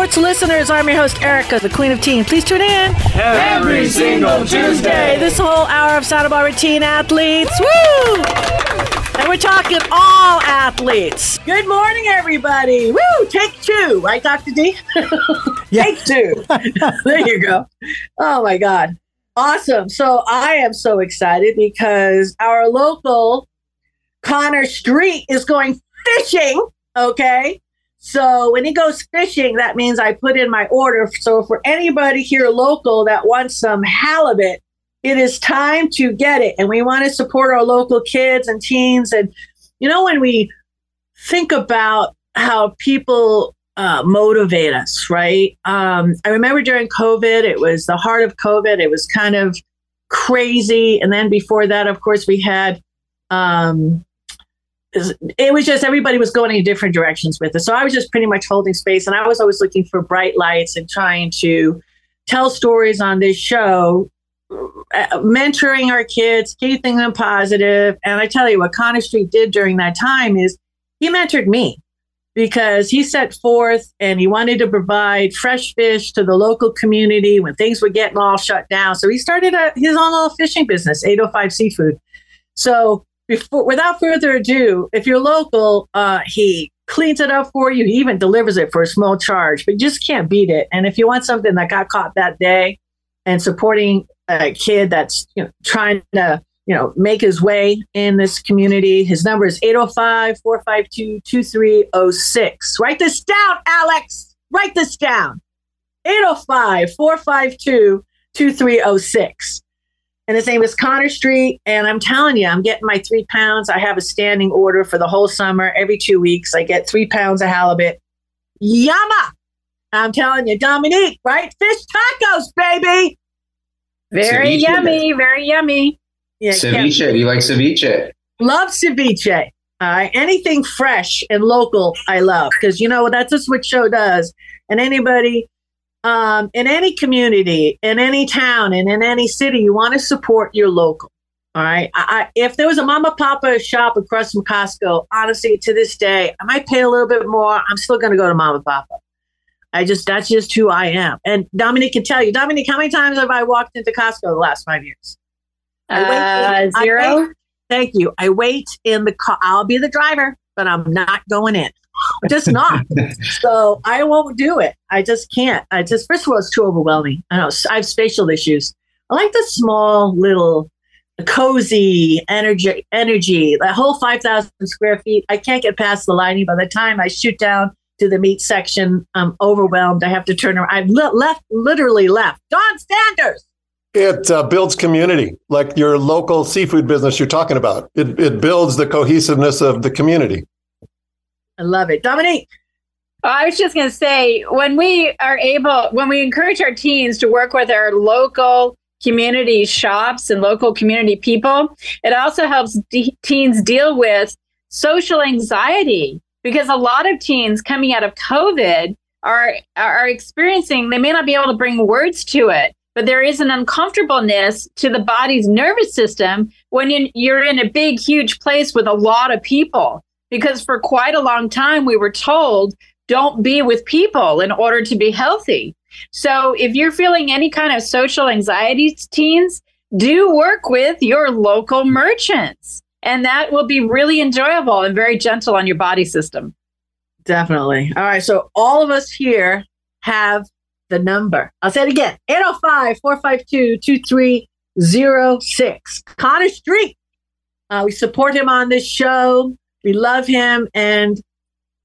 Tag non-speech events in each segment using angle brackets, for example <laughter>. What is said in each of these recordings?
sports listeners. I'm your host, Erica, the Queen of Teen. Please tune in every single Tuesday. This whole hour of Santa Barbara teen athletes. Woo! And we're talking all athletes. Good morning, everybody. Woo! Take two, right, Dr. D? <laughs> Take two. there you go. Oh, my God. Awesome. So I am so excited because our local Connor Street is going fishing. Okay. So when he goes fishing, that means I put in my order. So for anybody here local that wants some halibut, it is time to get it. And we want to support our local kids and teens. And, you know, when we think about how people uh, motivate us, right? Um, I remember during COVID, it was the heart of COVID. It was kind of crazy. And then before that, of course, we had um, it was just everybody was going in different directions with it. So I was just pretty much holding space, and I was always looking for bright lights and trying to tell stories on this show, uh, mentoring our kids, keeping them positive. And I tell you what Connor Street did during that time is he mentored me because he set forth and he wanted to provide fresh fish to the local community when things were getting all shut down. So he started a, his own little fishing business, 805 Seafood. So before, without further ado, if you're local, uh, he cleans it up for you. He even delivers it for a small charge, but you just can't beat it. And if you want something that got caught that day and supporting a kid that's you know, trying to you know make his way in this community, his number is 805-452-2306. Write this down, Alex. Write this down. 805-452-2306 and his name is Connor Street. And I'm telling you, I'm getting my three pounds. I have a standing order for the whole summer. Every two weeks, I get three pounds of halibut. Yama! I'm telling you, Dominique, right? Fish tacos, baby. Very ceviche. yummy, very yummy. Yeah, ceviche. Do you like ceviche? Love ceviche. All right. Anything fresh and local, I love because you know that's just what show does. And anybody um, in any community, in any town, and in any city, you want to support your local. All right. I, I, if there was a mama papa shop across from Costco, honestly, to this day, I might pay a little bit more. I'm still going to go to mama papa. I just, that's just who I am. And Dominique can tell you, Dominique, how many times have I walked into Costco the last five years? Uh, zero. Wait, thank you. I wait in the car. I'll be the driver, but I'm not going in just not. <laughs> so I won't do it. I just can't. I just first of all, it's too overwhelming. I know I have spatial issues. I like the small little cozy energy energy that whole 5000 square feet i can't get past the lighting by the time i shoot down to the meat section i'm overwhelmed i have to turn around i've le- left literally left don sanders it uh, builds community like your local seafood business you're talking about it, it builds the cohesiveness of the community I love it. Dominique. Oh, I was just going to say when we are able, when we encourage our teens to work with our local community shops and local community people, it also helps de- teens deal with social anxiety because a lot of teens coming out of COVID are are experiencing. They may not be able to bring words to it, but there is an uncomfortableness to the body's nervous system when you're in a big, huge place with a lot of people because for quite a long time we were told don't be with people in order to be healthy. So if you're feeling any kind of social anxiety, teens, do work with your local merchants. And that will be really enjoyable and very gentle on your body system. Definitely. All right. So all of us here have the number. I'll say it again 805 452 2306. Connor Street. Uh, we support him on this show. We love him. And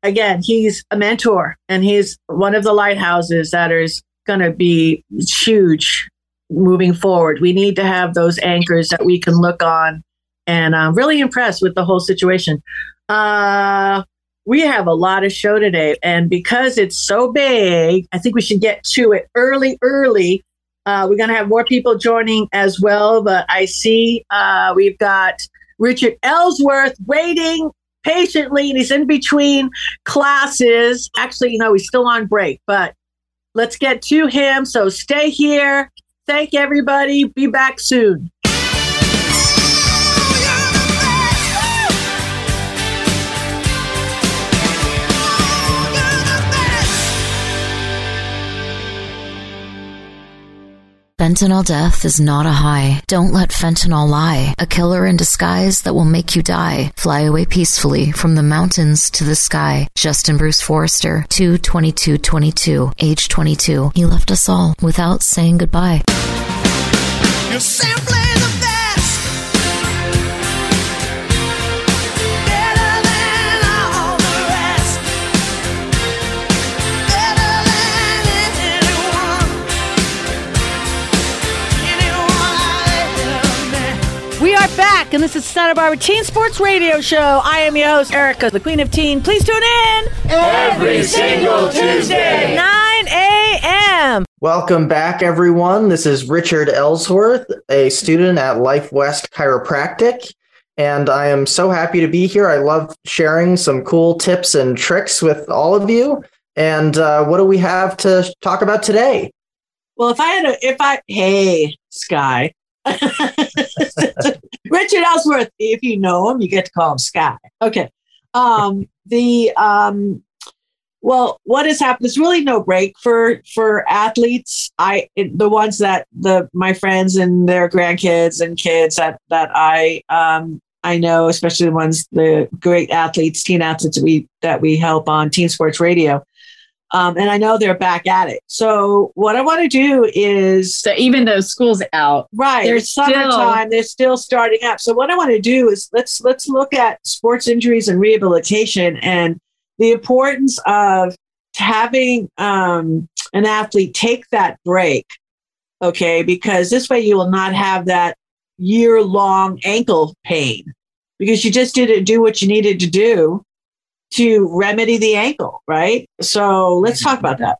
again, he's a mentor and he's one of the lighthouses that is going to be huge moving forward. We need to have those anchors that we can look on. And I'm really impressed with the whole situation. Uh, we have a lot of show today. And because it's so big, I think we should get to it early, early. Uh, we're going to have more people joining as well. But I see uh, we've got Richard Ellsworth waiting patiently and he's in between classes. Actually, you know, he's still on break, but let's get to him. So stay here. Thank everybody. Be back soon. Fentanyl death is not a high. Don't let fentanyl lie. A killer in disguise that will make you die. Fly away peacefully from the mountains to the sky. Justin Bruce Forrester, 22222, age 22. He left us all without saying goodbye. Are back, and this is Santa Barbara Teen Sports Radio Show. I am your host, Erica, the Queen of Teen. Please tune in every single Tuesday, 9 a.m. Welcome back, everyone. This is Richard Ellsworth, a student at Life West Chiropractic. And I am so happy to be here. I love sharing some cool tips and tricks with all of you. And uh, what do we have to talk about today? Well, if I had a, if I, hey, Sky, <laughs> Richard Ellsworth, if you know him, you get to call him Sky. Okay. Um, the um, well, what has happened? There's really no break for for athletes. I the ones that the my friends and their grandkids and kids that that I um I know, especially the ones the great athletes, teen athletes that we that we help on Teen Sports Radio. Um, and I know they're back at it. So what I want to do is so even though school's out, right? There's summertime. Still, they're still starting up. So what I want to do is let's let's look at sports injuries and rehabilitation and the importance of having um, an athlete take that break. Okay, because this way you will not have that year long ankle pain because you just didn't do what you needed to do to remedy the ankle, right? So let's talk about that.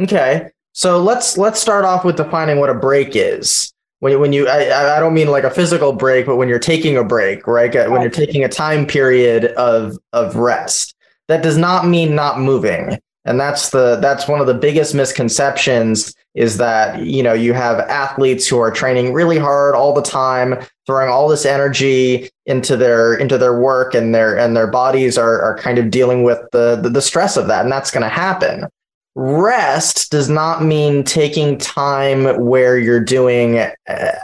Okay. So let's let's start off with defining what a break is. When, when you I, I don't mean like a physical break, but when you're taking a break, right? When you're taking a time period of of rest. That does not mean not moving. And that's the that's one of the biggest misconceptions is that you know you have athletes who are training really hard all the time throwing all this energy into their into their work and their and their bodies are are kind of dealing with the the, the stress of that and that's going to happen. Rest does not mean taking time where you're doing uh,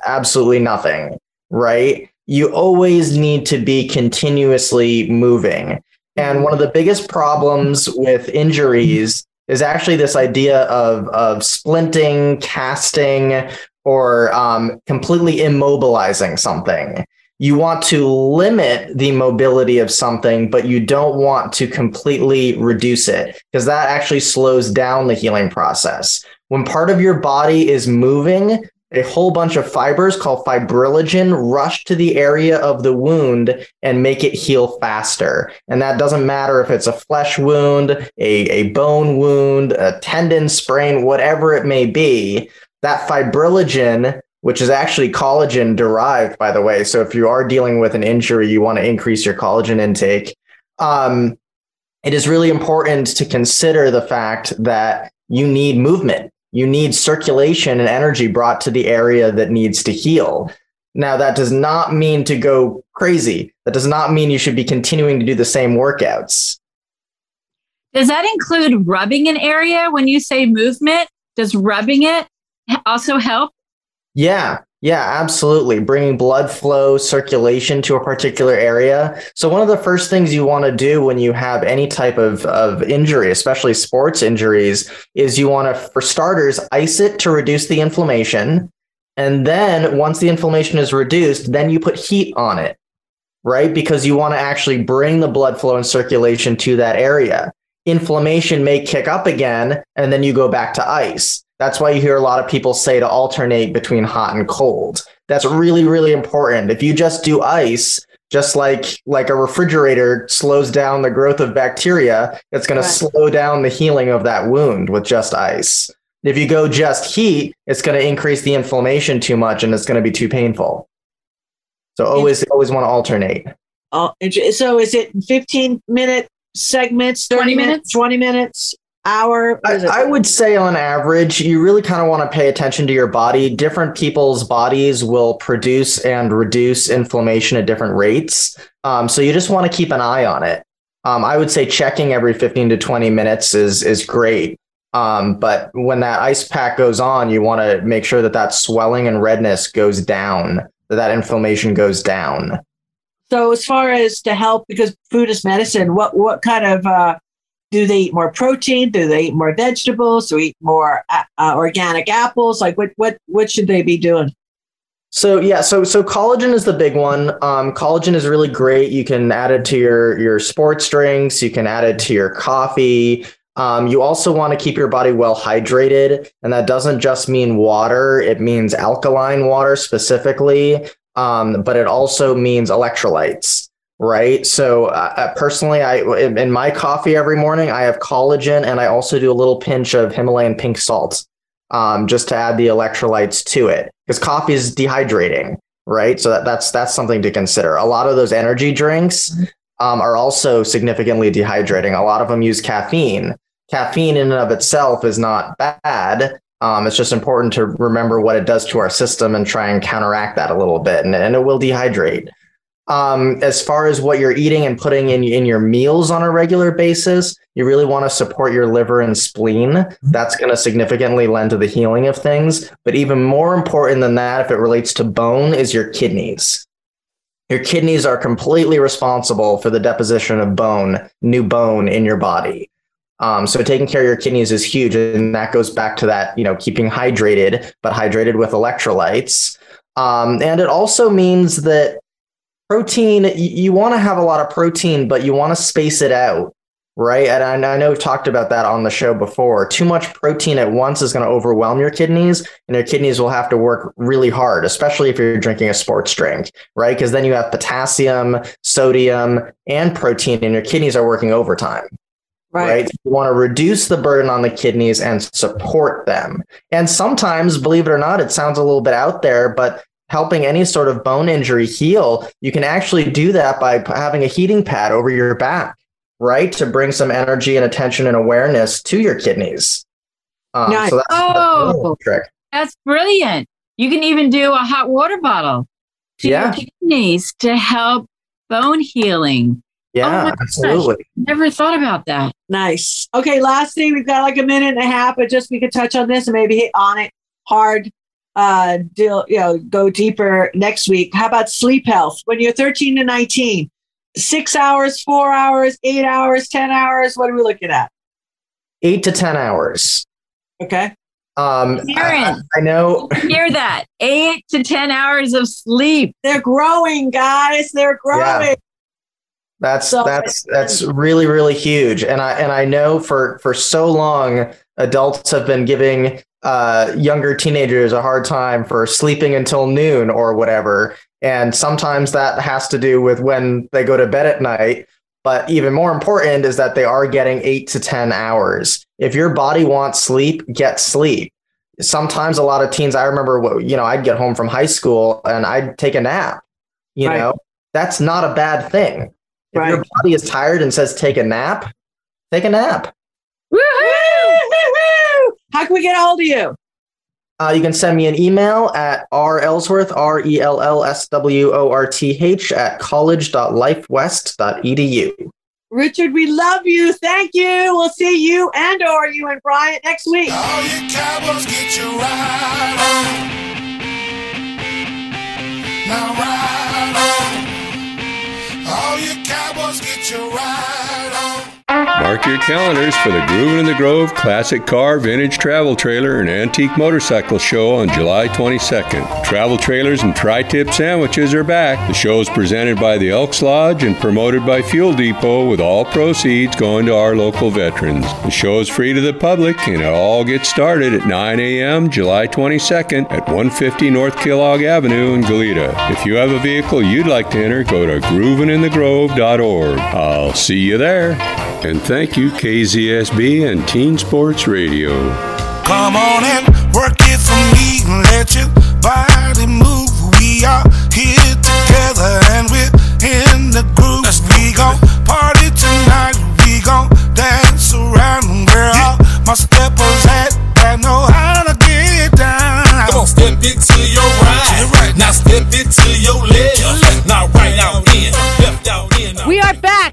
absolutely nothing right? You always need to be continuously moving. And one of the biggest problems with injuries is actually this idea of of splinting, casting, or um, completely immobilizing something. You want to limit the mobility of something, but you don't want to completely reduce it because that actually slows down the healing process. When part of your body is moving, a whole bunch of fibers called fibrinogen rush to the area of the wound and make it heal faster. And that doesn't matter if it's a flesh wound, a, a bone wound, a tendon sprain, whatever it may be. That fibrinogen, which is actually collagen derived, by the way. So if you are dealing with an injury, you want to increase your collagen intake. Um, it is really important to consider the fact that you need movement you need circulation and energy brought to the area that needs to heal. Now, that does not mean to go crazy. That does not mean you should be continuing to do the same workouts. Does that include rubbing an area when you say movement? Does rubbing it also help? Yeah. Yeah, absolutely. Bringing blood flow, circulation to a particular area. So, one of the first things you want to do when you have any type of, of injury, especially sports injuries, is you want to, for starters, ice it to reduce the inflammation. And then once the inflammation is reduced, then you put heat on it, right? Because you want to actually bring the blood flow and circulation to that area. Inflammation may kick up again, and then you go back to ice. That's why you hear a lot of people say to alternate between hot and cold. That's really, really important. If you just do ice, just like like a refrigerator slows down the growth of bacteria, it's going right. to slow down the healing of that wound with just ice. If you go just heat, it's going to increase the inflammation too much and it's going to be too painful. So always always want to alternate. Oh, so is it 15 minute segments, 20 minutes, 20 minutes? Hour? I, I, would say on average, you really kind of want to pay attention to your body. Different people's bodies will produce and reduce inflammation at different rates. Um, so you just want to keep an eye on it. Um, I would say checking every 15 to 20 minutes is is great. Um, but when that ice pack goes on, you want to make sure that that swelling and redness goes down, that that inflammation goes down. So, as far as to help, because food is medicine, what what kind of uh, do they eat more protein? Do they eat more vegetables? Do eat more uh, uh, organic apples? Like, what what what should they be doing? So yeah, so so collagen is the big one. Um, collagen is really great. You can add it to your your sports drinks. You can add it to your coffee. Um, you also want to keep your body well hydrated, and that doesn't just mean water; it means alkaline water specifically, um, but it also means electrolytes. Right. So, uh, uh personally, I in, in my coffee every morning, I have collagen, and I also do a little pinch of Himalayan pink salt, um, just to add the electrolytes to it, because coffee is dehydrating right? So that, that's that's something to consider. A lot of those energy drinks um, are also significantly dehydrating. A lot of them use caffeine, caffeine in and of itself is not bad. Um, it's just important to remember what it does to our system and try and counteract that a little bit, and, and it will dehydrate. Um, as far as what you're eating and putting in in your meals on a regular basis, you really want to support your liver and spleen. That's going to significantly lend to the healing of things. But even more important than that, if it relates to bone, is your kidneys. Your kidneys are completely responsible for the deposition of bone, new bone in your body. Um, so taking care of your kidneys is huge, and that goes back to that, you know, keeping hydrated, but hydrated with electrolytes. Um, and it also means that protein, you, want to have a lot of protein, but you want to space it out, right? And I, I know we've talked about that on the show before. Too much protein at once is going to overwhelm your kidneys, and your kidneys will have to work really hard, especially if you're drinking a sports drink, right? Because then you have potassium, sodium, and protein, and your kidneys are working overtime. Right. right. You want to reduce the burden on the kidneys and support them. And sometimes, believe it or not, it sounds a little bit out there, but helping any sort of bone injury heal, you can actually do that by having a heating pad over your back, right? To bring some energy and attention and awareness to your kidneys. Um, nice. so that's oh, trick. That's brilliant. You can even do a hot water bottle to yeah. your kidneys to help bone healing. Yeah, oh absolutely. Never thought about that. Nice. Okay, last thing, we've got like a minute and a half, but just we could touch on this and maybe hit on it hard. Uh, deal, you know, go deeper next week. How about sleep health? When you're 13 to 19, six hours, four hours, eight hours, 10 hours. What are we looking at? Eight to 10 hours. Okay. Um, Aaron, I, I know. <laughs> Hear that? Eight to 10 hours of sleep. They're growing, guys. They're growing. Yeah. That's so, that's that's really really huge, and I and I know for for so long adults have been giving uh, younger teenagers a hard time for sleeping until noon or whatever, and sometimes that has to do with when they go to bed at night. But even more important is that they are getting eight to ten hours. If your body wants sleep, get sleep. Sometimes a lot of teens, I remember, you know, I'd get home from high school and I'd take a nap. You right. know, that's not a bad thing if right. your body is tired and says take a nap, take a nap. Woo-hoo! How can we get a hold of you? Uh, you can send me an email at rellsworth, R E L L S W O R T H, at college.lifewest.edu. Richard, we love you. Thank you. We'll see you and or you and Bryant next week. All your cowboys get you right on. Now ride on. All your cowboys get you right on. Mark your calendars for the Groovin' in the Grove Classic Car, Vintage Travel Trailer, and Antique Motorcycle Show on July 22nd. Travel trailers and tri tip sandwiches are back. The show is presented by the Elks Lodge and promoted by Fuel Depot, with all proceeds going to our local veterans. The show is free to the public, and it all gets started at 9 a.m. July 22nd at 150 North Kellogg Avenue in Goleta. If you have a vehicle you'd like to enter, go to groovinginthegrove.org. I'll see you there. And thank you, KZSB and Teen Sports Radio. Come on and work it for me let your body move. We are here together and we're in the groove. We gon' party tonight. We gon' dance around. Where all my steppers at that know how to get down. Come on, step it to your right. right. Now step it to your left.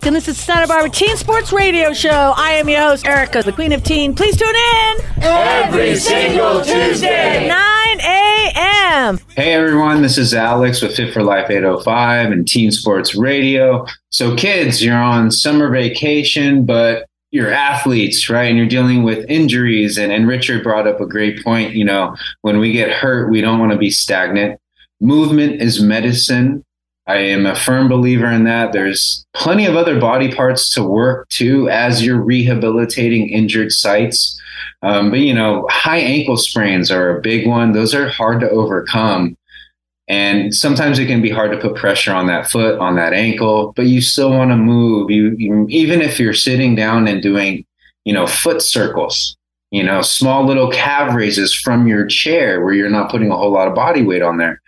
Back, and this is Santa Barbara Teen Sports Radio Show. I am your host, Erica, the Queen of Teen. Please tune in every single Tuesday, 9 a.m. Hey everyone, this is Alex with Fit for Life 805 and Teen Sports Radio. So, kids, you're on summer vacation, but you're athletes, right? And you're dealing with injuries. And, and Richard brought up a great point. You know, when we get hurt, we don't want to be stagnant. Movement is medicine. I am a firm believer in that. There's plenty of other body parts to work too as you're rehabilitating injured sites. Um, but, you know, high ankle sprains are a big one. Those are hard to overcome. And sometimes it can be hard to put pressure on that foot, on that ankle, but you still want to move. You, you even if you're sitting down and doing, you know, foot circles, you know, small little calf raises from your chair where you're not putting a whole lot of body weight on there.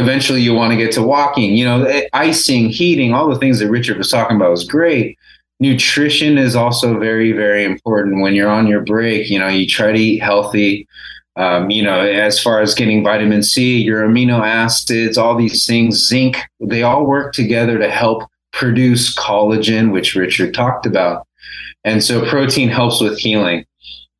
Eventually, you want to get to walking, you know, eh, icing, heating, all the things that Richard was talking about was great. Nutrition is also very, very important. When you're on your break, you know, you try to eat healthy. Um, you know, as far as getting vitamin C, your amino acids, all these things, zinc, they all work together to help produce collagen, which Richard talked about. And so protein helps with healing.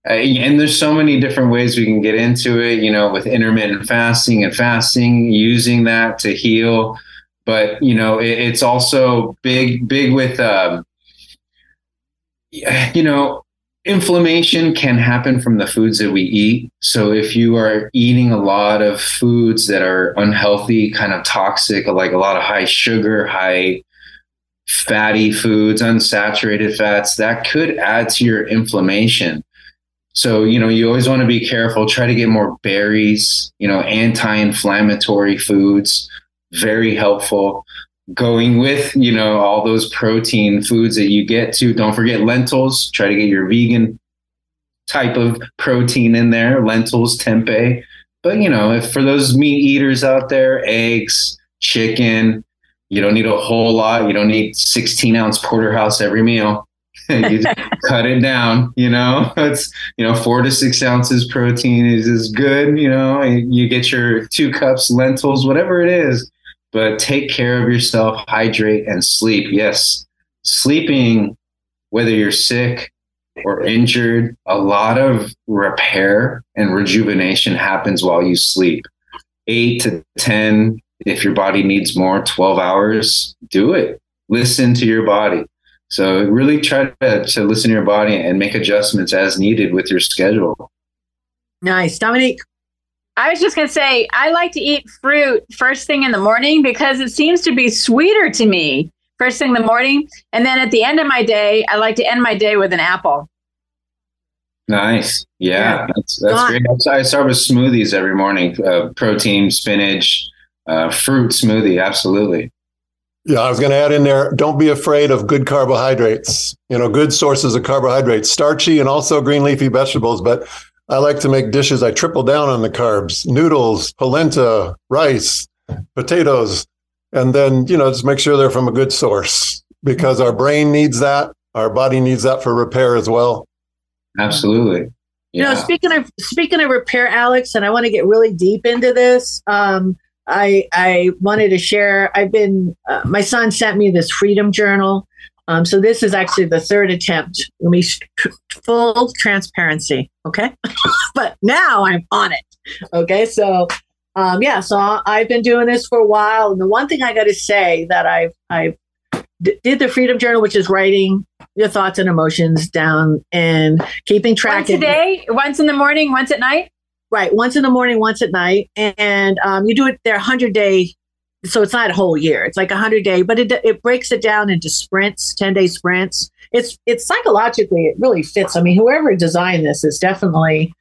Uh, and there's so many different ways we can get into it, you know, with intermittent fasting and fasting, using that to heal. But, you know, it, it's also big, big with, um, <sighs> you know, inflammation can happen from the foods that we eat. So if you are eating a lot of foods that are unhealthy, kind of toxic, like a lot of high sugar, high fatty foods, unsaturated fats, that could add to your inflammation. So, you know, you always want to be careful, try to get more berries, you know, anti-inflammatory foods, very helpful. Going with you know all those protein foods that you get to don't forget lentils. Try to get your vegan type of protein in there lentils tempeh. But you know if for those meat eaters out there eggs chicken you don't need a whole lot. You don't need 16 ounce porterhouse every meal <laughs> you cut it down you know <laughs> it's you know four to six ounces protein is is good you know you get your two cups lentils whatever it is but take care of yourself, hydrate, and sleep. Yes, sleeping, whether you're sick or injured, a lot of repair and rejuvenation happens while you sleep. Eight to 10, if your body needs more, 12 hours, do it. Listen to your body. So really try to, to listen to your body and make adjustments as needed with your schedule. Nice. Dominique. I was just going to say, I like to eat fruit first thing in the morning because it seems to be sweeter to me first thing in the morning. And then at the end of my day, I like to end my day with an apple. Nice. Yeah, yeah. that's, that's great. I start with smoothies every morning uh, protein, spinach, uh, fruit smoothie. Absolutely. Yeah, I was going to add in there don't be afraid of good carbohydrates, you know, good sources of carbohydrates, starchy and also green leafy vegetables. But I like to make dishes. I triple down on the carbs, noodles, polenta, rice, potatoes, and then, you know, just make sure they're from a good source because our brain needs that. Our body needs that for repair as well. Absolutely. Yeah. You know, speaking of speaking of repair, Alex, and I want to get really deep into this. Um, I I wanted to share. I've been. Uh, my son sent me this Freedom Journal, um, so this is actually the third attempt. Let me full transparency, okay? <laughs> but now I'm on it. Okay, so um, yeah, so I've been doing this for a while, and the one thing I got to say that I've I did the Freedom Journal, which is writing your thoughts and emotions down and keeping track. Once a day, once in the morning, once at night. Right, once in the morning, once at night, and um, you do it. They're hundred day so it's not a whole year. It's like a hundred day, but it it breaks it down into sprints, ten day sprints. It's it's psychologically it really fits. I mean, whoever designed this is definitely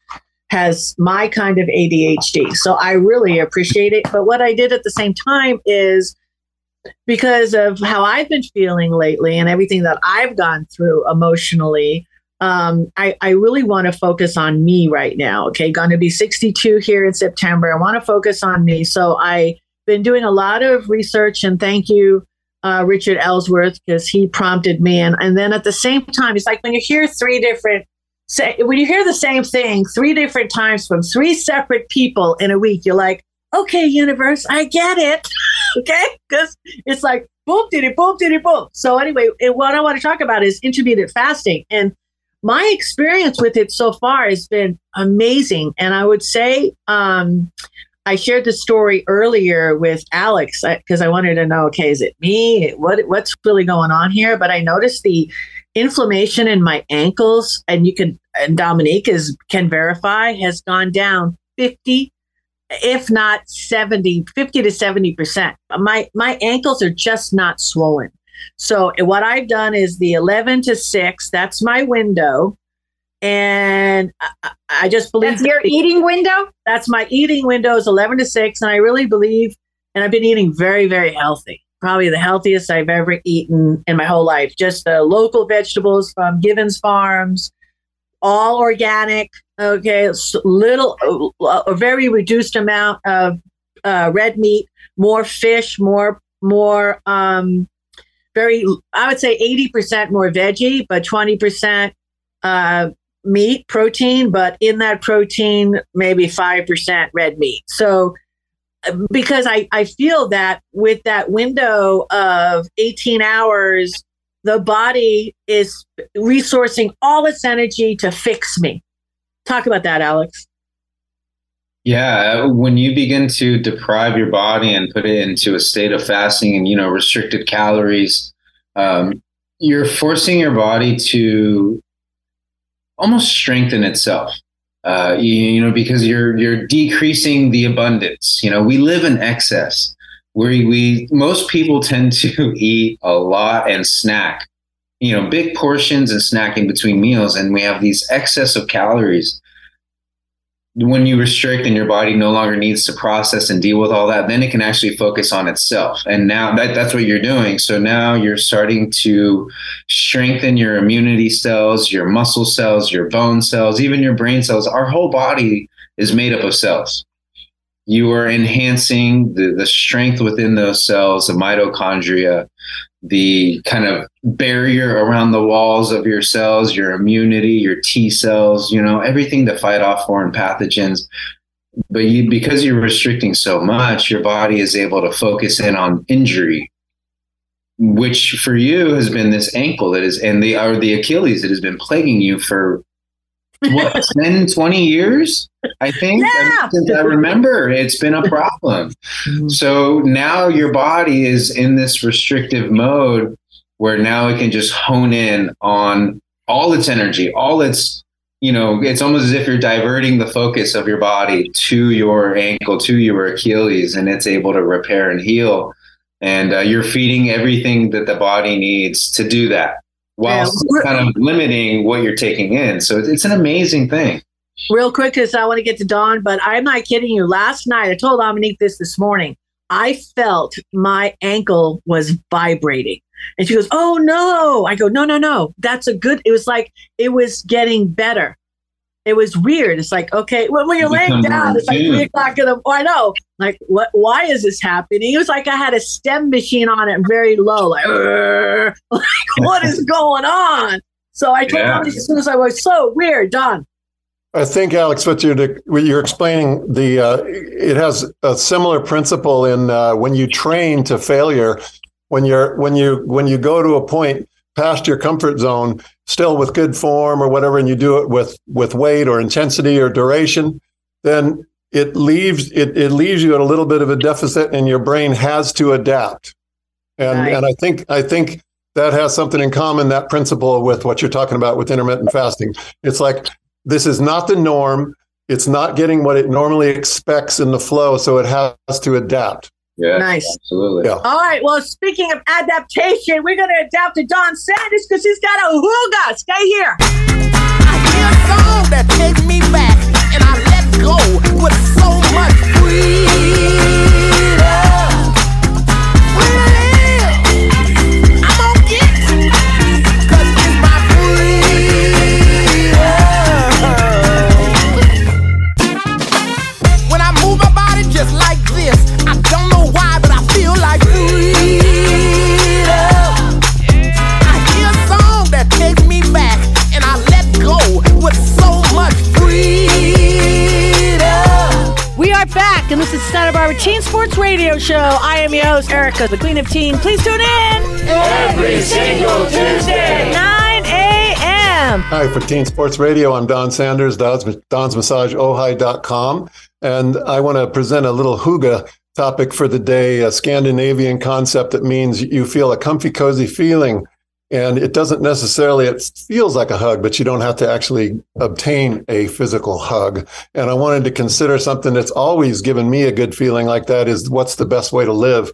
has my kind of ADHD, so I really appreciate it. But what I did at the same time is because of how I've been feeling lately and everything that I've gone through emotionally. Um, I, I really want to focus on me right now. Okay, going to be 62 here in September. I want to focus on me. So I've been doing a lot of research, and thank you, uh, Richard Ellsworth, because he prompted me. And, and then at the same time, it's like when you hear three different, say, when you hear the same thing three different times from three separate people in a week, you're like, okay, universe, I get it. <laughs> okay? Because it's like boom, diddy, boom, diddy, boom. So anyway, what I want to talk about is intermittent fasting, and my experience with it so far has been amazing. And I would say, um, I shared the story earlier with Alex because I, wanted to know, okay, is it me? What what's really going on here? But I noticed the inflammation in my ankles, and you can, and Dominique is can verify, has gone down fifty if not 70, 50 to 70%. My, my ankles are just not swollen. So what I've done is the 11 to 6, that's my window. And I, I just believe that's your eating window. That's my eating window is 11 to 6. And I really believe, and I've been eating very, very healthy. Probably the healthiest I've ever eaten in my whole life. Just the local vegetables from Givens Farms, all organic. Okay, little, a very reduced amount of uh, red meat, more fish, more, more, um, very, I would say 80% more veggie, but 20% uh, meat, protein, but in that protein, maybe 5% red meat. So, because I, I feel that with that window of 18 hours the body is resourcing all its energy to fix me. Talk about that, Alex. Yeah, when you begin to deprive your body and put it into a state of fasting and you know restricted calories, um, you're forcing your body to almost strengthen itself. Uh, you, you know, because you're you're decreasing the abundance. You know, we live in excess we we most people tend to <laughs> eat a lot and snack you know big portions and snacking between meals and we have these excess of calories when you restrict and your body no longer needs to process and deal with all that then it can actually focus on itself. And now that, that's what you're doing. So now you're starting to strengthen your immunity cells your muscle cells your bone cells even your brain cells. Our whole body is made up of cells. You are enhancing the, the strength within those cells, the mitochondria, the kind of barrier around the walls of your cells, your immunity, your T cells, you know, everything to fight off foreign pathogens. But you, because you're restricting so much, your body is able to focus in on injury, which for you has been this ankle that is, and the or the Achilles that has been plaguing you for what <laughs> 10 20 years i think? Yeah. since i remember it's been a problem. So now your body is in this restrictive mode where now it can just hone in on all its energy all its you know it's almost as if you're diverting the focus of your body to your ankle to your achilles and it's able to repair and heal. And uh, you're feeding everything that the body needs to do that while yeah, kind of limiting what you're taking in. So it's an amazing thing. Real quick, because I want to get to Don, but I'm not kidding you. Last night, I told Dominique this this morning. I felt my ankle was vibrating. And she goes, Oh no. I go, No, no, no. That's a good, it was like it was getting better it was weird. It's like, okay, when, when you're laying down, it's like three o'clock in the. Oh, I know. Like, what? Why is this happening? It was like I had a stim machine on it, very low. Like, <laughs> like what is <laughs> going on? So I told yeah. him as soon as I was so weird. Done. I think Alex, what you're what you're explaining, the uh, it has a similar principle in uh, when you train to failure. When you're when you when you go to a point past your comfort zone, still with good form or whatever, and you do it with with weight or intensity or duration, then it leaves it, it leaves you at a little bit of a deficit, and your brain has to adapt. And and I think I think that has something in common that principle with what you're talking about with intermittent fasting. It's like this is not the norm. It's not getting what it normally expects in the flow, so it has to adapt. Yeah, nice. Absolutely. Yeah. All right. Well, speaking of adaptation, we're going to adapt to Don Sanders because he's got a hygge. Stay here. I hear a song that takes me back, and I let go Erica, the Queen of Teen. Please tune in every single Tuesday, 9 a.m. Hi, for Teen Sports Radio, I'm Don Sanders, Don's, Don's Massage Ojai.com. And I want to present a little hygge topic for the day, a Scandinavian concept that means you feel a comfy, cozy feeling and it doesn't necessarily, it feels like a hug, but you don't have to actually obtain a physical hug. And I wanted to consider something that's always given me a good feeling like that is what's the best way to live.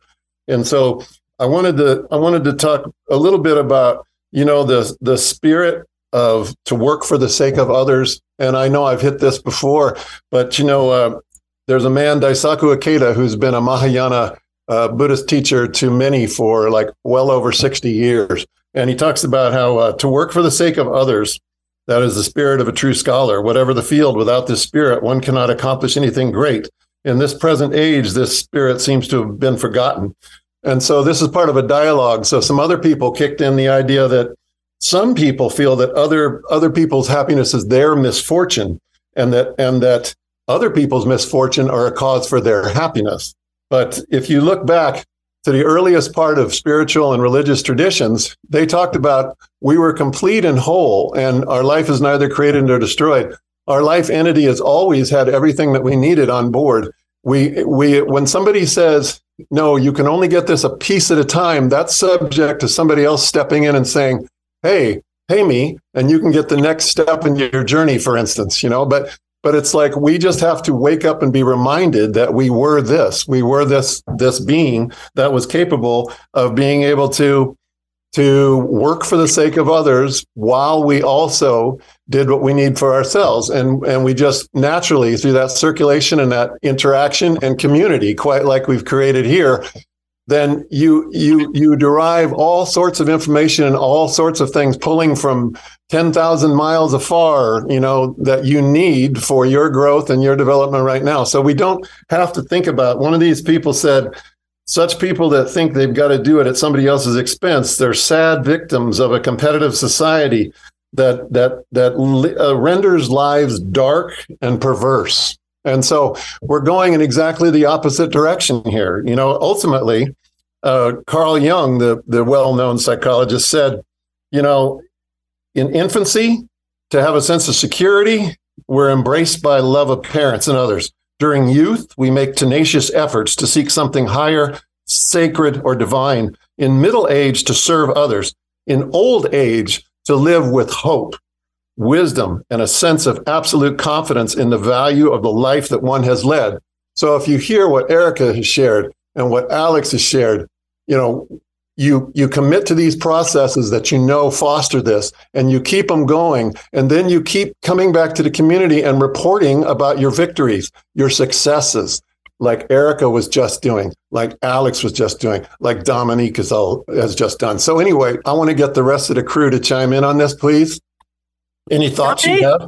And so I wanted to, I wanted to talk a little bit about, you know, the, the spirit of to work for the sake of others. And I know I've hit this before, but you know, uh, there's a man, Daisaku Ikeda, who's been a Mahayana uh, Buddhist teacher to many for like well over 60 years. And he talks about how uh, to work for the sake of others, that is the spirit of a true scholar. Whatever the field, without this spirit, one cannot accomplish anything great. In this present age, this spirit seems to have been forgotten. And so this is part of a dialogue. So some other people kicked in the idea that some people feel that other other people's happiness is their misfortune and that and that other people's misfortune are a cause for their happiness. But if you look back to the earliest part of spiritual and religious traditions, they talked about we were complete and whole, and our life is neither created nor destroyed. Our life entity has always had everything that we needed on board. We, we, when somebody says, no, you can only get this a piece at a time, that's subject to somebody else stepping in and saying, hey, pay me, and you can get the next step in your journey, for instance, you know, but but it's like we just have to wake up and be reminded that we were this we were this this being that was capable of being able to to work for the sake of others while we also did what we need for ourselves and and we just naturally through that circulation and that interaction and community quite like we've created here then you you you derive all sorts of information and all sorts of things pulling from 10,000 miles afar, you know, that you need for your growth and your development right now. So we don't have to think about one of these people said such people that think they've got to do it at somebody else's expense, they're sad victims of a competitive society that that that uh, renders lives dark and perverse. And so we're going in exactly the opposite direction here. You know, ultimately, uh, Carl Jung, the, the well known psychologist, said, you know, in infancy, to have a sense of security, we're embraced by love of parents and others. During youth, we make tenacious efforts to seek something higher, sacred, or divine. In middle age, to serve others. In old age, to live with hope wisdom, and a sense of absolute confidence in the value of the life that one has led. So if you hear what Erica has shared and what Alex has shared, you know, you you commit to these processes that you know foster this and you keep them going and then you keep coming back to the community and reporting about your victories your successes like erica was just doing like alex was just doing like dominique has, all, has just done so anyway i want to get the rest of the crew to chime in on this please any thoughts okay. you have?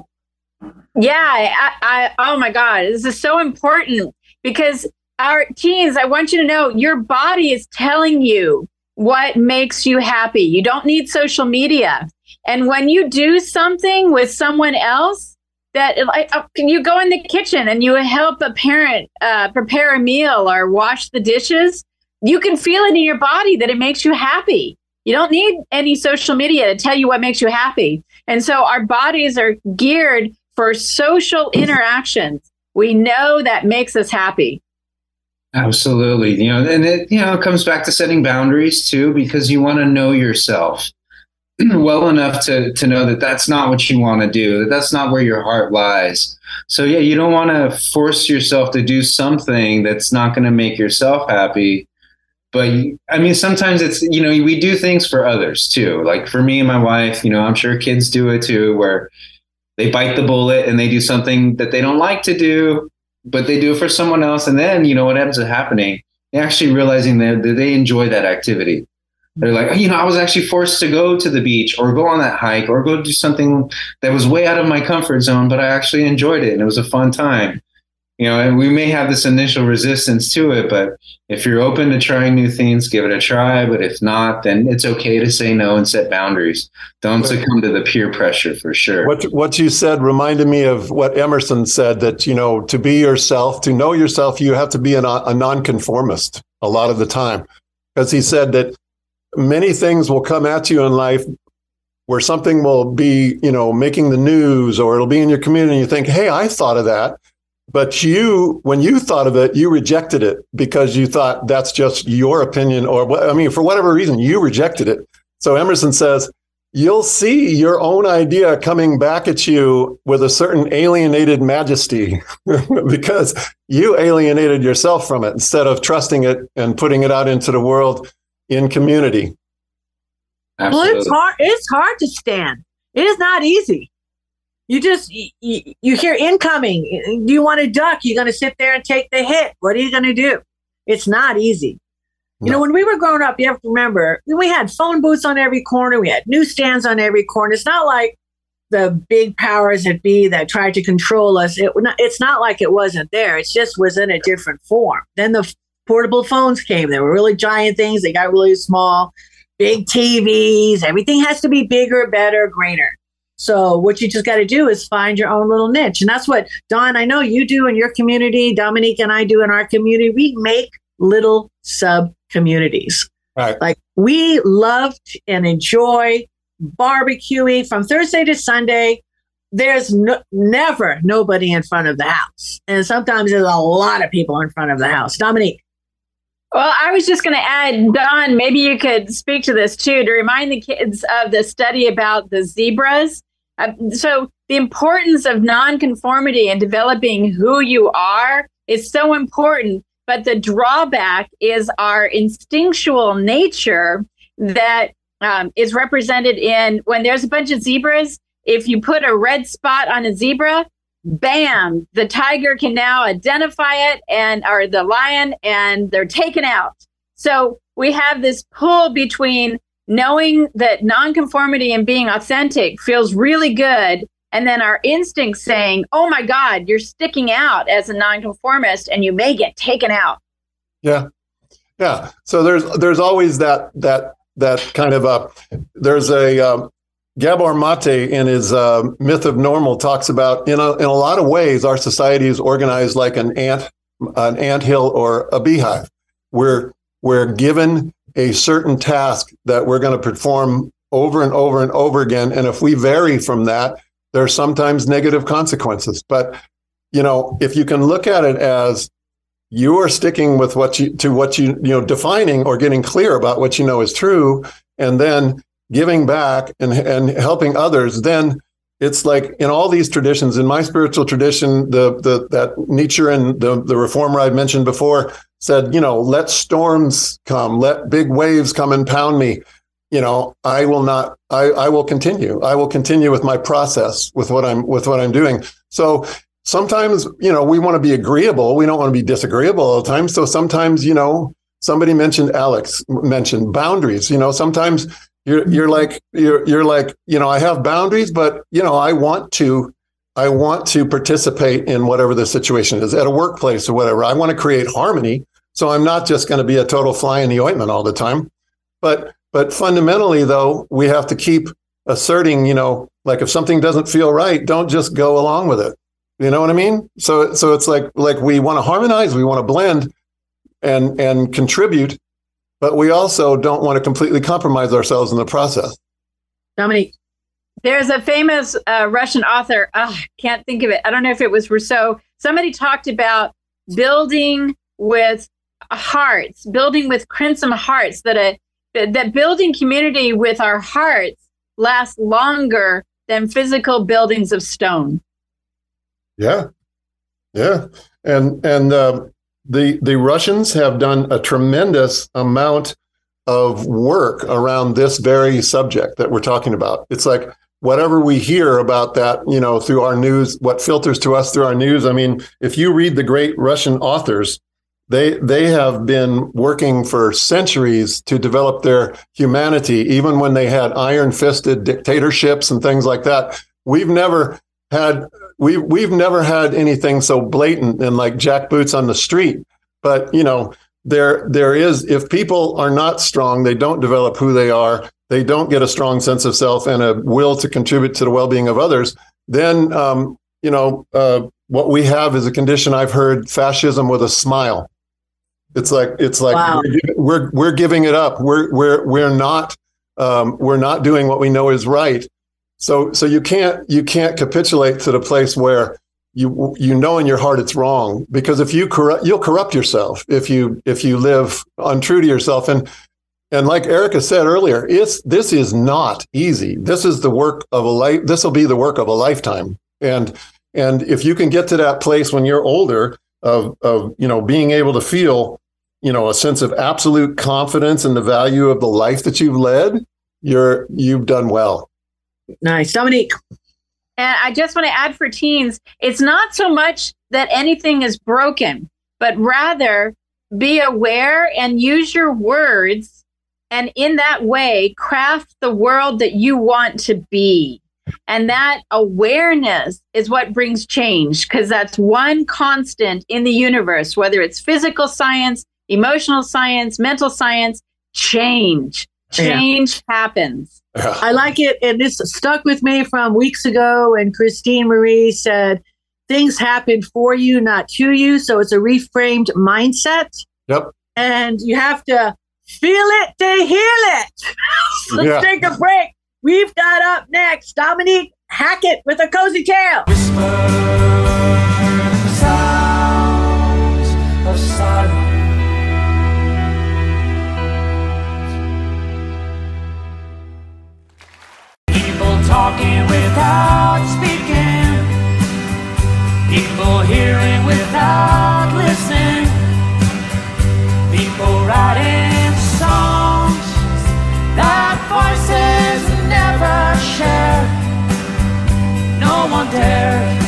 Yeah, I, I, oh my God, this is so important because our teens, I want you to know your body is telling you what makes you happy. You don't need social media. And when you do something with someone else, that like uh, you go in the kitchen and you help a parent uh, prepare a meal or wash the dishes, you can feel it in your body that it makes you happy. You don't need any social media to tell you what makes you happy. And so our bodies are geared for social interactions. We know that makes us happy. Absolutely. You know, and it, you know, it comes back to setting boundaries too, because you want to know yourself <clears throat> well enough to, to know that that's not what you want to do, that that's not where your heart lies. So yeah, you don't want to force yourself to do something that's not going to make yourself happy but I mean, sometimes it's, you know, we do things for others too. Like for me and my wife, you know, I'm sure kids do it too, where they bite the bullet and they do something that they don't like to do, but they do it for someone else. And then, you know, what ends up happening? They're actually realizing that they enjoy that activity. They're like, oh, you know, I was actually forced to go to the beach or go on that hike or go do something that was way out of my comfort zone, but I actually enjoyed it and it was a fun time. You know, and we may have this initial resistance to it, but if you're open to trying new things, give it a try. But if not, then it's okay to say no and set boundaries. Don't succumb to the peer pressure for sure. What what you said reminded me of what Emerson said that you know to be yourself, to know yourself, you have to be a, a nonconformist a lot of the time, because he said that many things will come at you in life where something will be you know making the news or it'll be in your community. and You think, hey, I thought of that but you when you thought of it you rejected it because you thought that's just your opinion or i mean for whatever reason you rejected it. So emerson says you'll see your own idea coming back at you with a certain alienated majesty <laughs> because you alienated yourself from it instead of trusting it and putting it out into the world in community. Absolutely. well it's hard it's hard to stand. It is not easy you just you, you hear incoming. Do you want to duck? You're going to sit there and take the hit. What are you going to do? It's not easy. No. You know, when we were growing up, you have to remember we had phone booths on every corner. We had newsstands on every corner. It's not like the big powers that be that tried to control us. It, it's not like it wasn't there. It just was in a different form. Then the portable phones came. They were really giant things. They got really small. Big TVs. Everything has to be bigger, better, greater. So what you just got to do is find your own little niche. And that's what Don, I know you do in your community, Dominique and I do in our community. We make little sub communities. Right. Like we love and enjoy barbecuing from Thursday to Sunday. There's no, never nobody in front of the house. And sometimes there's a lot of people in front of the house. Dominique. Well, I was just going to add, Don, maybe you could speak to this too to remind the kids of the study about the zebras uh, so the importance of nonconformity and developing who you are is so important. But the drawback is our instinctual nature that um, is represented in when there's a bunch of zebras. If you put a red spot on a zebra, bam, the tiger can now identify it and or the lion and they're taken out. So we have this pull between knowing that nonconformity and being authentic feels really good. And then our instincts saying oh my god you're sticking out as a nonconformist and you may get taken out. Yeah. Yeah. So there's there's always that that that kind of a there's a um, Gabor Mate in his uh, Myth of Normal talks about in a, in a lot of ways our society is organized like an ant an ant hill or a beehive. We're we're given a certain task that we're going to perform over and over and over again. And if we vary from that, there are sometimes negative consequences. But you know, if you can look at it as you are sticking with what you to what you you know defining or getting clear about what you know is true, and then giving back and and helping others, then it's like in all these traditions in my spiritual tradition the the that Nichiren and the the reformer I mentioned before said you know let storms come let big waves come and pound me. You know I will not I I will continue. I will continue with my process with what I'm with what I'm doing. So sometimes you know we want to be agreeable. We don't want to be disagreeable all the time. So sometimes you know somebody mentioned Alex mentioned boundaries. You know sometimes you're you're like you're you're like you know I have boundaries, but you know I want to I want to participate in whatever the situation is at a workplace or whatever. I want to create harmony, so I'm not just going to be a total fly in the ointment all the time. But but fundamentally, though, we have to keep asserting. You know, like if something doesn't feel right, don't just go along with it. You know what I mean? So so it's like like we want to harmonize, we want to blend, and and contribute but we also don't want to completely compromise ourselves in the process. Dominique. There's a famous uh, Russian author. I can't think of it. I don't know if it was Rousseau. Somebody talked about building with hearts, building with crimson hearts. That a that building community with our hearts lasts longer than physical buildings of stone. Yeah, yeah, and and um, the the Russians have done a tremendous amount of work around this very subject that we're talking about. It's like whatever we hear about that, you know, through our news, what filters to us through our news. I mean, if you read the great Russian authors, they they have been working for centuries to develop their humanity, even when they had iron fisted dictatorships and things like that. We've never had we we've never had anything so blatant and like jackboots on the street. But you know, there there is if people are not strong, they don't develop who they are, they don't get a strong sense of self and a will to contribute to the well-being of others. Then um, you know uh, what we have is a condition I've heard fascism with a smile. It's like it's like Wow. we're, we're we're giving it up. We're we're we're not um, we're not doing what we know is right. So so you can't you can't capitulate to the place where you you know in your heart it's wrong because if you corrupt you'll corrupt yourself if you if you live untrue to yourself and and like Erica said earlier, it's this is not easy. This is the work of a life. This will be the work of a lifetime. And and if you can get to that place when you're older of of you know being able to feel you know a sense of absolute confidence in the value of the life that you've led, you're you've done well. Nice. Dominique. And I just want to add for teens, it's not so much that anything is broken, but rather be aware and use your words. And in that way, craft the world that you want to be. And that awareness is what brings change because that's one constant in the universe, whether it's physical science, emotional science, mental science, change. Yeah. Change happens. I like it. And this stuck with me from weeks ago. And Christine Marie said, things happen for you, not to you. So it's a reframed mindset. Yep. And you have to feel it to heal it. <laughs> Let's Yeah. take a break. We've got up next Dominique Hackett with a cozy tale. sounds of silence. People talking without speaking. People hearing without listening. People writing songs that voices never share. No one dares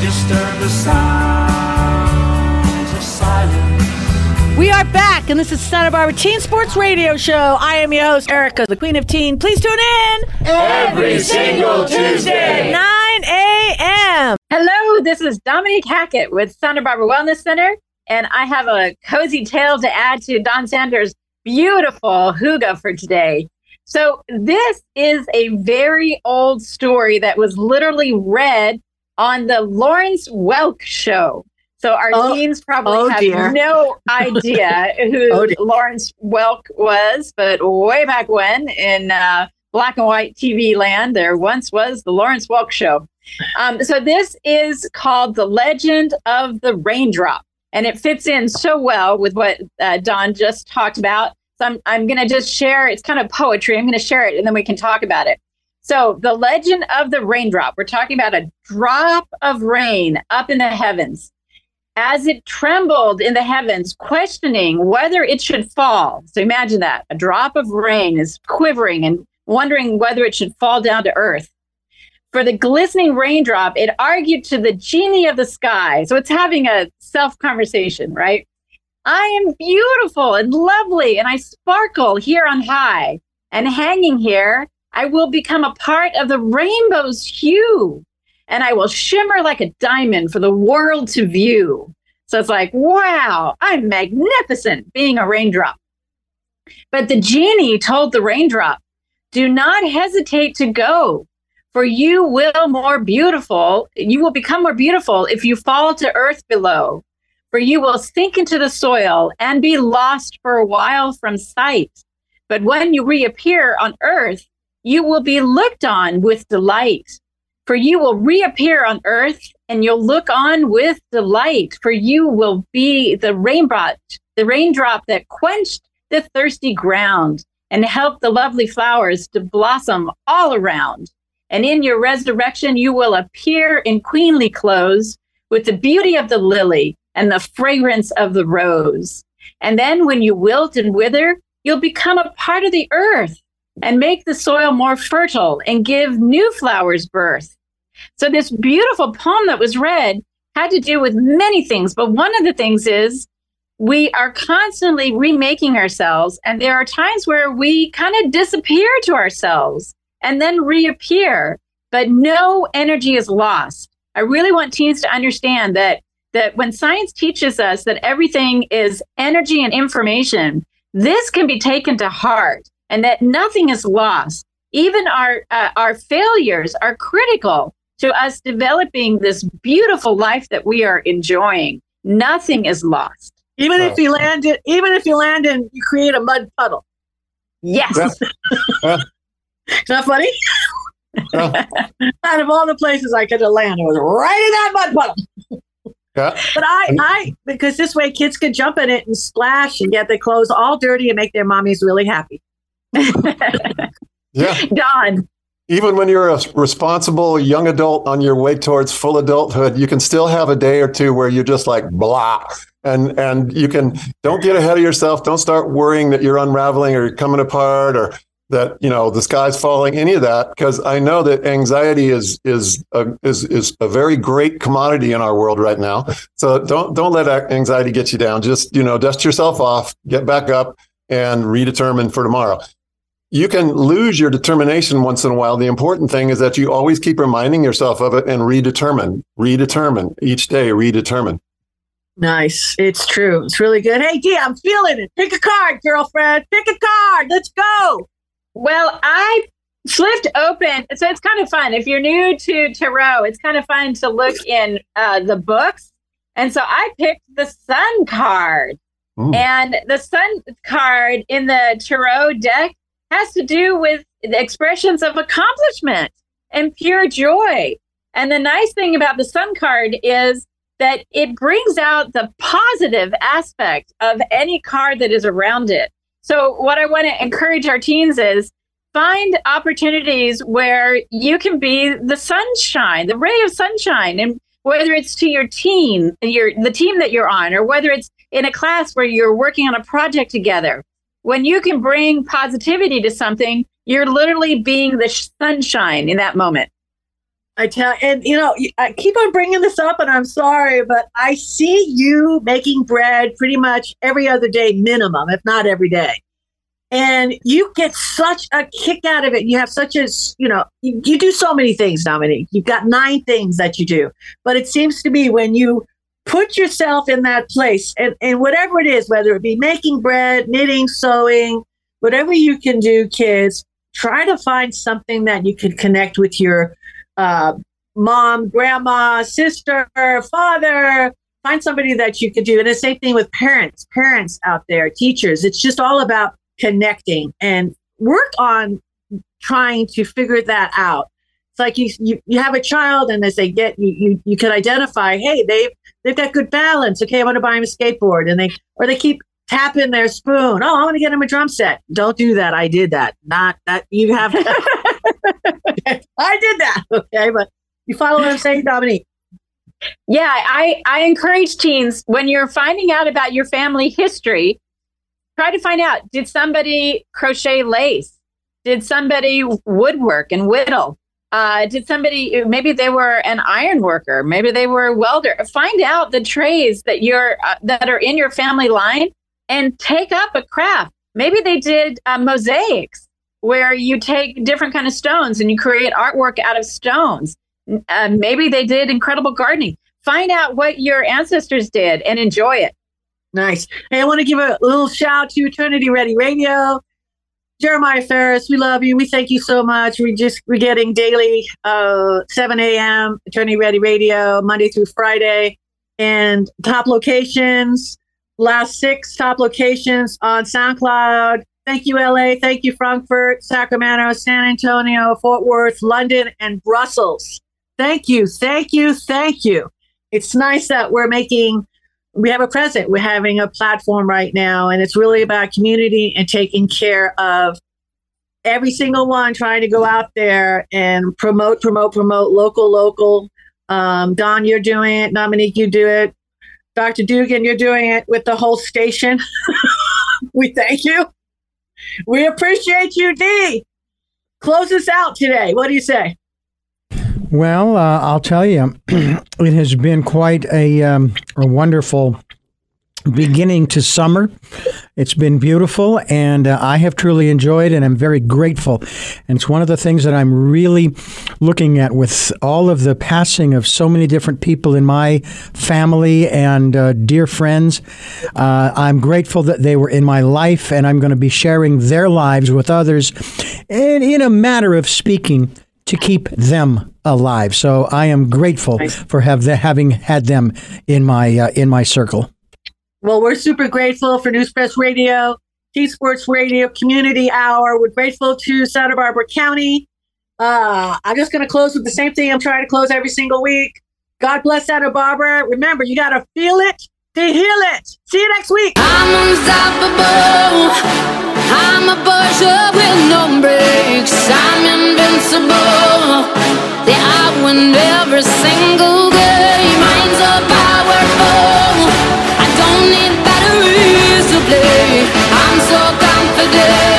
disturb the sounds of silence. We are back, and this is Santa Barbara Teen Sports Radio Show. I am your host, Erica, the Queen of Teen. Please tune in Every single Tuesday. 9 a.m. Hello, this is Dominique Hackett with Santa Barbara Wellness Center, and I have a cozy tale to add to Don Sanders' beautiful hygge for today. So, this is a very old story that was literally read on the Lawrence Welk show. So, our Oh- teens probably oh have dear. no idea <laughs> who Oh. Lawrence Welk was, but way back when in uh, black and white TV land, there once was the Lawrence Welk show. Um, so this is called The Legend of the Raindrop, and it fits in so well with what uh, Don just talked about. So I'm, I'm going to just share, it's kind of poetry. I'm going to share it and then we can talk about it. So, The Legend of the Raindrop, we're talking about a drop of rain up in the heavens. As it trembled in the heavens, questioning whether it should fall. So, imagine that a drop of rain is quivering and wondering whether it should fall down to earth for the glistening raindrop, it argued to the genie of the sky. So it's having a self conversation, right? I am beautiful and lovely, and I sparkle here on high. And hanging here, I will become a part of the rainbow's hue, and I will shimmer like a diamond for the world to view. So it's like, wow, I'm magnificent being a raindrop. But the genie told the raindrop, do not hesitate to go for you will more beautiful you will become more beautiful if you fall to earth below. For you will sink into the soil and be lost for a while from sight. But when you reappear on earth you will be looked on with delight. For you will reappear on earth and you'll look on with delight. For you will be the raindrop the raindrop that quenched the thirsty ground and helped the lovely flowers to blossom all around and in your resurrection you will appear in queenly clothes with the beauty of the lily and the fragrance of the rose. And then when you wilt and wither, you'll become a part of the earth and make the soil more fertile and give new flowers birth. So, this beautiful poem that was read had to do with many things, but one of the things is we are constantly remaking ourselves, and there are times where we kind of disappear to ourselves and then reappear. but no energy is lost. I really want teens to understand that that when science teaches us that everything is energy and information, this can be taken to heart and that nothing is lost. Even our uh, our failures are critical to us developing this beautiful life that we are enjoying. Nothing is lost. Even if you land it, even if you land and you create a mud puddle. Yes. Yeah. Is that funny? Yeah. Oh. <laughs> Out of all the places I could have landed, it was right in that mud puddle. Yeah. But I, I, because this way kids could jump in it and splash and get their clothes all dirty and make their mommies really happy. Yeah. <laughs> Don. Even when you're a responsible young adult on your way towards full adulthood, you can still have a day or two where you're just like blah. And and you can don't get ahead of yourself. Don't start worrying that you're unraveling or you're coming apart or that you know the sky's falling. Any of that, because I know that anxiety is is a, is is a very great commodity in our world right now. So don't don't let anxiety get you down. Just you know dust yourself off, get back up, and redetermine for tomorrow you can lose your determination once in a while. The important thing is that you always keep reminding yourself of it and redetermine, redetermine each day, redetermine. Nice. It's true. It's really good. Hey, I'm feeling it. Pick a card, girlfriend. Pick a card. Let's go. Well, I flipped open. So it's kind of fun. If you're new to tarot, it's kind of fun to look in uh, the books. And so I picked the sun card. Ooh. And the sun card in the tarot deck has to do with the expressions of accomplishment and pure joy. And the nice thing about the sun card is that it brings out the positive aspect of any card that is around it. So, what I want to encourage our teens is find opportunities where you can be the sunshine, the ray of sunshine, and whether it's to your team, your the team that you're on, or whether it's in a class where you're working on a project together. When you can bring positivity to something, you're literally being the sunshine in that moment. I tell, and you know, I keep on bringing this up, and I'm sorry, but I see you making bread pretty much every other day, minimum, if not every day. And you get such a kick out of it. You have such a, you know, you, you do so many things, Dominique. You've got nine things that you do. But it seems to me when you put yourself in that place and, and whatever it is, whether it be making bread, knitting, sewing, whatever you can do, kids, try to find something that you can connect with your uh, mom, grandma, sister, father. Find somebody that you could do. And the same thing with parents, parents out there, teachers. It's just all about connecting and work on trying to figure that out. It's like you, you, you have a child and as they get, you, you, you can identify, hey, they've, they've got good balance. Okay. I'm going to buy them a skateboard and they, or they keep tapping their spoon. Oh, I want to get them a drum set. Don't do that. I did that. Not that you have. <laughs> <laughs> I did that. Okay. But you follow what I'm saying, Dominique? Yeah, I, I encourage teens when you're finding out about your family history, try to find out did somebody crochet lace? Did somebody woodwork and whittle? Uh, did somebody maybe they were an iron worker? Maybe they were a welder. Find out the trades that you're uh, that are in your family line and take up a craft. Maybe they did uh, mosaics where you take different kind of stones and you create artwork out of stones. Uh, maybe they did incredible gardening. Find out what your ancestors did and enjoy it. Nice. Hey, I want to give a little shout to Eternity Ready Radio. Jeremiah Ferris, we love you. We thank you so much. We just we're getting daily uh 7 a.m. Eternity Ready Radio, Monday through Friday. And top locations, last six top locations on SoundCloud. Thank you, LA. Thank you, Frankfurt, Sacramento, San Antonio, Fort Worth, London, and Brussels. Thank you. Thank you. Thank you. It's nice that we're making we have a present. We're having a platform right now, and it's really about community and taking care of every single one, trying to go out there and promote, promote, promote local, local. Um, Don, you're doing it. Dominique, you do it. Dr. Dugan, you're doing it with the whole station. <laughs> we thank you. We appreciate you, D. Close us out today. What do you say? Well, uh, I'll tell you, <clears throat> it has been quite a, um, a wonderful beginning to summer. It's been beautiful, and uh, I have truly enjoyed, and I'm very grateful. And it's one of the things that I'm really looking at with all of the passing of so many different people in my family and uh, dear friends. Uh, I'm grateful that they were in my life, and I'm going to be sharing their lives with others, and in a matter of speaking, to keep them alive. So I am grateful for have the, having had them in my uh, in my circle. Well, we're super grateful for Newspress Radio, T Sports Radio, Community Hour. We're grateful to Santa Barbara County. Uh, I'm just going to close with the same thing I'm trying to close every single week. God bless Santa Barbara. Remember, you got to feel it to heal it. See you next week. I'm unstoppable. I'm a with no. I'm invincible. Yeah, I win every single game. Minds are powerful need batteries to play. I'm so confident.